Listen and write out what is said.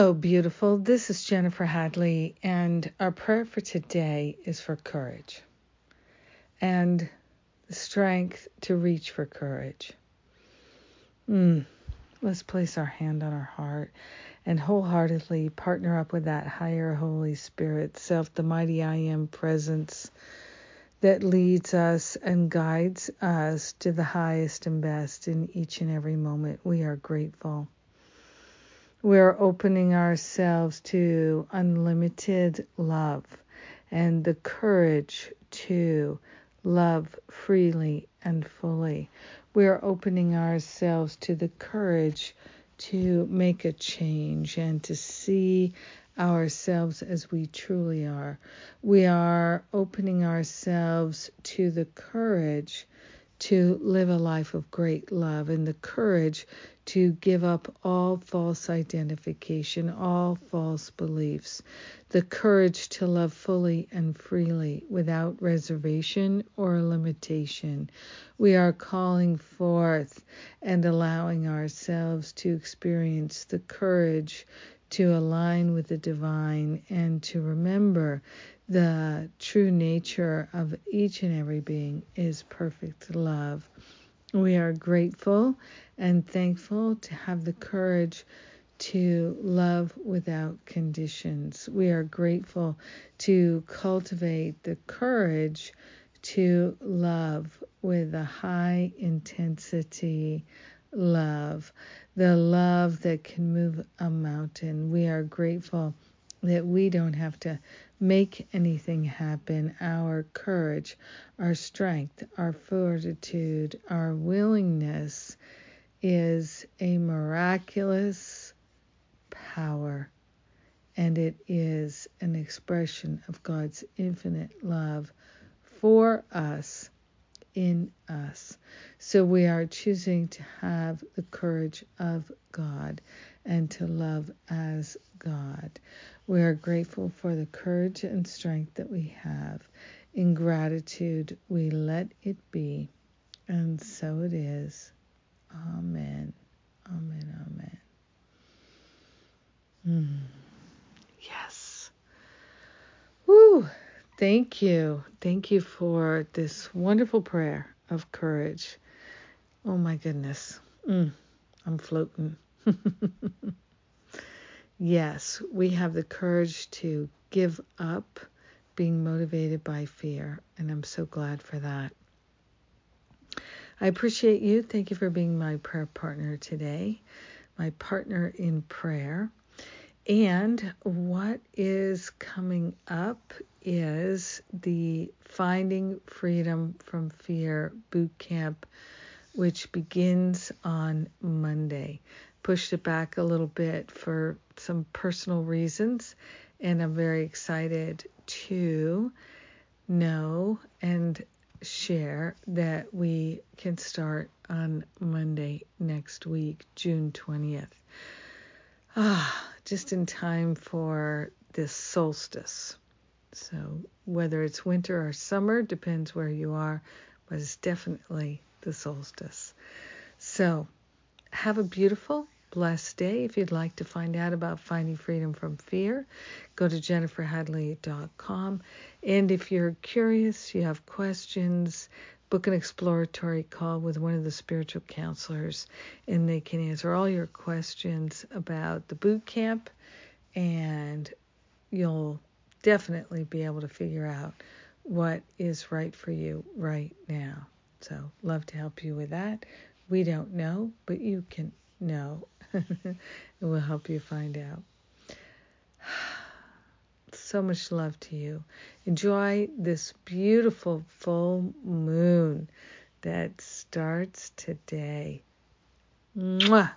Hello, beautiful. This is Jennifer Hadley, and our prayer for today is for courage and the strength to reach for courage. Mm. Let's place our hand on our heart and wholeheartedly partner up with that higher Holy Spirit, self, the mighty I am presence that leads us and guides us to the highest and best in each and every moment. We are grateful. We're opening ourselves to unlimited love and the courage to love freely and fully. We're opening ourselves to the courage to make a change and to see ourselves as we truly are. We are opening ourselves to the courage to live a life of great love and the courage to give up all false identification, all false beliefs, the courage to love fully and freely without reservation or limitation. We are calling forth and allowing ourselves to experience the courage to align with the divine and to remember the true nature of each and every being is perfect love. We are grateful and thankful to have the courage to love without conditions. We are grateful to cultivate the courage to love with a high intensity love, the love that can move a mountain. We are grateful that we don't have to make anything happen. Our courage, our strength, our fortitude, our willingness is a miraculous power. And it is an expression of God's infinite love for us, in us. So we are choosing to have the courage of God and to love as God. We are grateful for the courage and strength that we have. In gratitude, we let it be. And so it is. Amen. Amen. Amen. Mm. Yes. Woo. Thank you. Thank you for this wonderful prayer of courage. Oh my goodness. Mm. I'm floating. yes, we have the courage to give up being motivated by fear, and I'm so glad for that. I appreciate you. Thank you for being my prayer partner today, my partner in prayer. And what is coming up is the Finding Freedom from Fear boot camp, which begins on Monday. Pushed it back a little bit for some personal reasons, and I'm very excited to know and share that we can start on Monday next week, June 20th. Ah, just in time for this solstice. So, whether it's winter or summer, depends where you are, but it's definitely the solstice. So, have a beautiful blessed day. If you'd like to find out about finding freedom from fear, go to jenniferhadley.com. And if you're curious, you have questions, book an exploratory call with one of the spiritual counselors, and they can answer all your questions about the boot camp, and you'll definitely be able to figure out what is right for you right now. So, love to help you with that. We don't know, but you can know and we'll help you find out. So much love to you. Enjoy this beautiful full moon that starts today. Mwah!